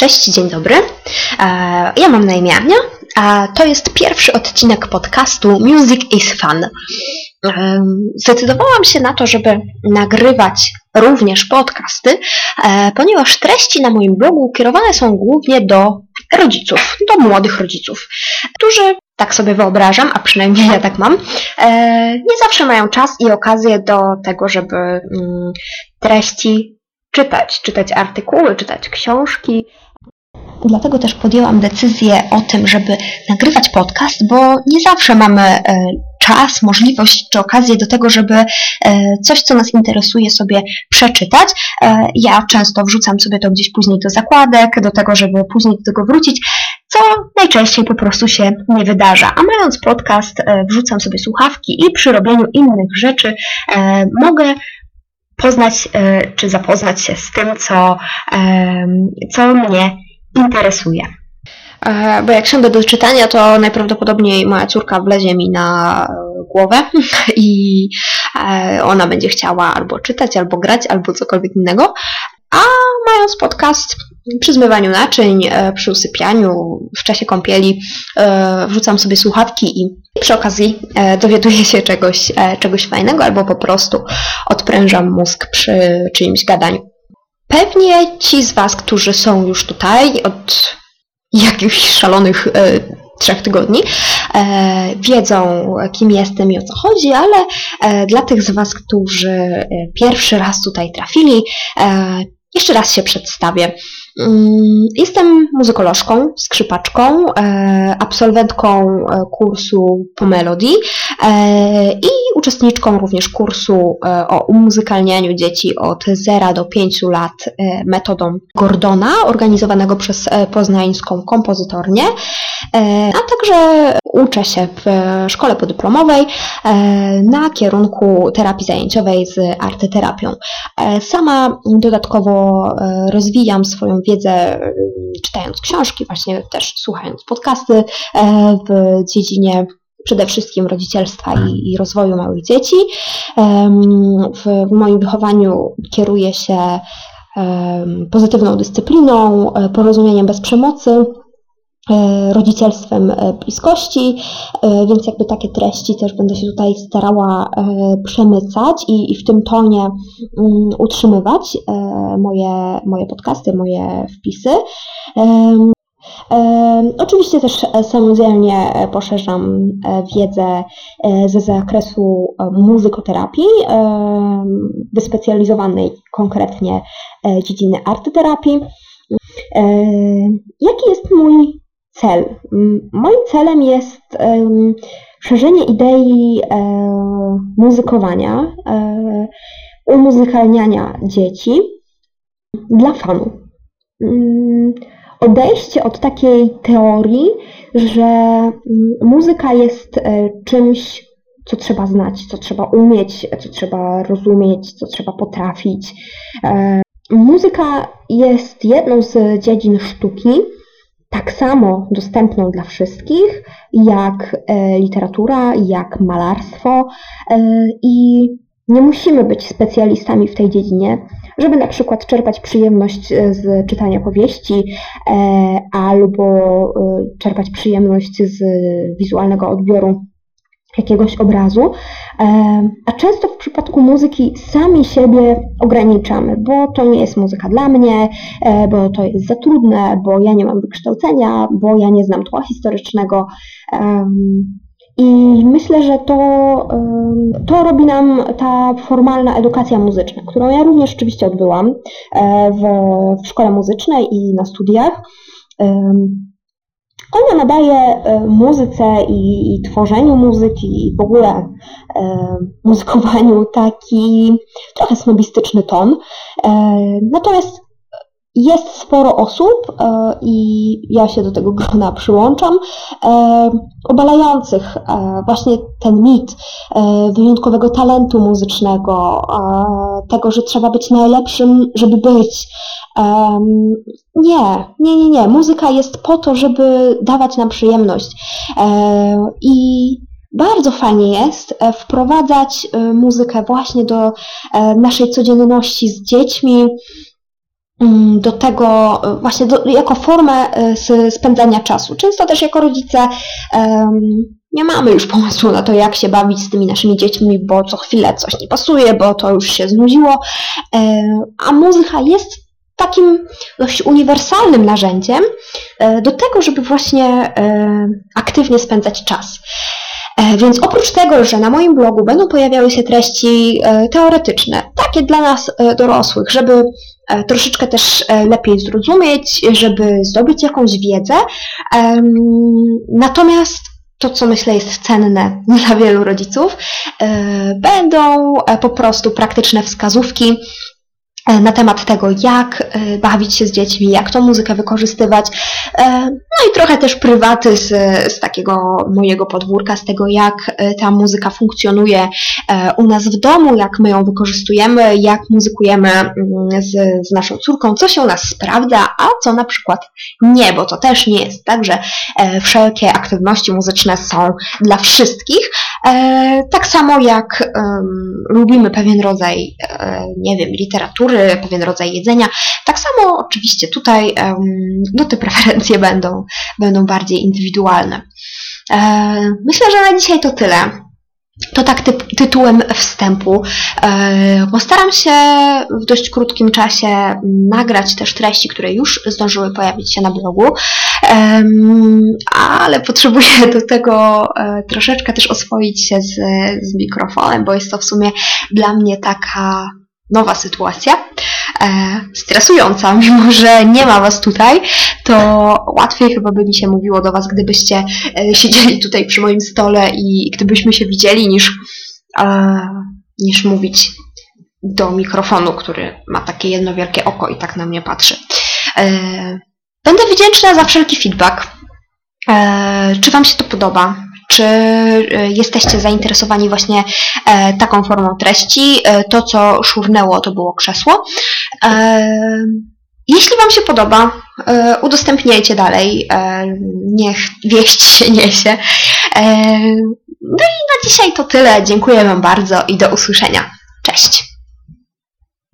Cześć, dzień dobry. E, ja mam na imię Ania, a to jest pierwszy odcinek podcastu Music is Fun. E, zdecydowałam się na to, żeby nagrywać również podcasty, e, ponieważ treści na moim blogu kierowane są głównie do rodziców, do młodych rodziców, którzy tak sobie wyobrażam, a przynajmniej ja tak mam, nie zawsze mają czas i okazję do tego, żeby mm, treści czytać, czytać artykuły, czytać książki, Dlatego też podjęłam decyzję o tym, żeby nagrywać podcast, bo nie zawsze mamy e, czas, możliwość czy okazję do tego, żeby e, coś, co nas interesuje, sobie przeczytać. E, ja często wrzucam sobie to gdzieś później do zakładek, do tego, żeby później do tego wrócić, co najczęściej po prostu się nie wydarza. A mając podcast, wrzucam sobie słuchawki i przy robieniu innych rzeczy mogę poznać czy zapoznać się z tym, co, co mnie interesuje. E, bo jak siądę do czytania, to najprawdopodobniej moja córka wlezie mi na głowę i e, ona będzie chciała albo czytać, albo grać, albo cokolwiek innego. A mając podcast przy zmywaniu naczyń, e, przy usypianiu, w czasie kąpieli, wrzucam sobie słuchawki i przy okazji dowiaduję się czegoś, czegoś fajnego, albo po prostu odprężam mózg przy czyimś gadaniu. Pewnie ci z Was, którzy są już tutaj od jakichś szalonych e, trzech tygodni, e, wiedzą, kim jestem i o co chodzi, ale e, dla tych z Was, którzy e, pierwszy raz tutaj trafili, e, jeszcze raz się przedstawię. Mm, jestem muzykolożką, skrzypaczką, e, absolwentką kursu po Melody e, uczestniczką również kursu o umuzykalnianiu dzieci od 0 do 5 lat metodą Gordona, organizowanego przez poznańską kompozytornię, a także uczę się w szkole podyplomowej na kierunku terapii zajęciowej z artyterapią. Sama dodatkowo rozwijam swoją wiedzę czytając książki, właśnie też słuchając podcasty e, w dziedzinie przede wszystkim rodzicielstwa i, i rozwoju małych dzieci. W, w moim wychowaniu kieruję się pozytywną dyscypliną, e, porozumieniem bez przemocy, E, rodzicielstwem e, bliskości, więc jakby takie treści też będę się tutaj starała przemycać i, i w tym tonie mm, utrzymywać moje, moje podcasty, moje wpisy. Oczywiście też samodzielnie poszerzam wiedzę ze zakresu muzykoterapii, wyspecjalizowanej konkretnie dziedziny artyterapii. Jaki jest mój cel. Moim celem jest szerzenie idei e, muzykowania, e, umuzykalniania dzieci dla fanu. Odejście od takiej teorii, że muzyka jest e, czymś, co trzeba znać, co trzeba umieć, co trzeba rozumieć, co trzeba potrafić. Muzyka jest jedną z dziedzin sztuki, tak samo dostępną dla wszystkich, jak e, literatura, jak malarstwo e, i nie musimy być specjalistami w tej dziedzinie, żeby na przykład czerpać przyjemność e, z czytania powieści albo czerpać przyjemność z wizualnego odbioru jakiegoś obrazu, e, a często w przypadku muzyki sami siebie ograniczamy, bo to nie jest muzyka dla mnie, e, bo to jest za trudne, bo ja nie mam wykształcenia, bo ja nie znam tła historycznego. I myślę, że to, to robi nam ta formalna edukacja muzyczna, którą ja również oczywiście odbyłam e, w, w szkole muzycznej i na studiach. Ona nadaje e, muzyce i, i tworzeniu muzyki i w ogóle e, muzykowaniu taki trochę snobistyczny ton. Natomiast jest sporo osób e, i ja się do tego grona przyłączam, e, obalających e, właśnie ten mit wyjątkowego talentu muzycznego, tego, że trzeba być najlepszym, żeby być. Nie, nie, nie, nie. Muzyka jest po to, żeby dawać nam przyjemność. I bardzo fajnie jest wprowadzać muzykę właśnie do naszej codzienności z dziećmi, do tego właśnie do, jako formę spędzania czasu. Często też jako rodzice um, nie mamy już pomysłu na to, jak się bawić z tymi naszymi dziećmi, bo co chwilę coś nie pasuje, bo to już się znudziło. A muzyka jest takim dość uniwersalnym narzędziem do tego, żeby właśnie aktywnie spędzać czas. E, więc oprócz tego, że na moim blogu będą pojawiały się treści e, teoretyczne, takie dla nas e, dorosłych, żeby troszeczkę też lepiej zrozumieć, żeby zdobyć jakąś wiedzę, natomiast to, co myślę jest cenne dla wielu rodziców, będą po prostu praktyczne wskazówki, na temat tego, jak e, bawić się z dziećmi, jak tą muzykę wykorzystywać. E, no i trochę też prywaty z, z takiego mojego podwórka, z tego, jak ta muzyka funkcjonuje u nas w domu, jak my ją wykorzystujemy, jak muzykujemy mm, z, z naszą córką, co się u nas sprawdza, a co na przykład nie, bo to też nie jest tak, że wszelkie aktywności muzyczne są dla wszystkich. Tak samo jak lubimy pewien rodzaj, nie wiem, literatury, pewien rodzaj jedzenia. Tak samo oczywiście tutaj no, te preferencje będą, będą bardziej indywidualne. E, myślę, że na dzisiaj to tyle. To tak typ, tytułem wstępu. E, postaram się w dość krótkim czasie nagrać też treści, które już zdążyły pojawić się na blogu, ale potrzebuję do tego e, troszeczkę też oswoić się z, z mikrofonem, bo jest to w sumie dla mnie taka nowa sytuacja, e, stresująca, mimo że nie ma Was tutaj, to łatwiej chyba by mi się mówiło do Was, gdybyście e, siedzieli tutaj przy moim stole i gdybyśmy się widzieli, niż, niż mówić do mikrofonu, który ma takie jedno wielkie oko i tak na mnie patrzy. Będę wdzięczna za wszelki feedback. E, czy Wam się to podoba? czy e, jesteście zainteresowani właśnie e, taką formą treści. To, co szurnęło, to było krzesło. Jeśli Wam się podoba, udostępniajcie dalej. Niech wieść się niesie. No i na dzisiaj to tyle. Dziękuję Wam bardzo i do usłyszenia. Cześć!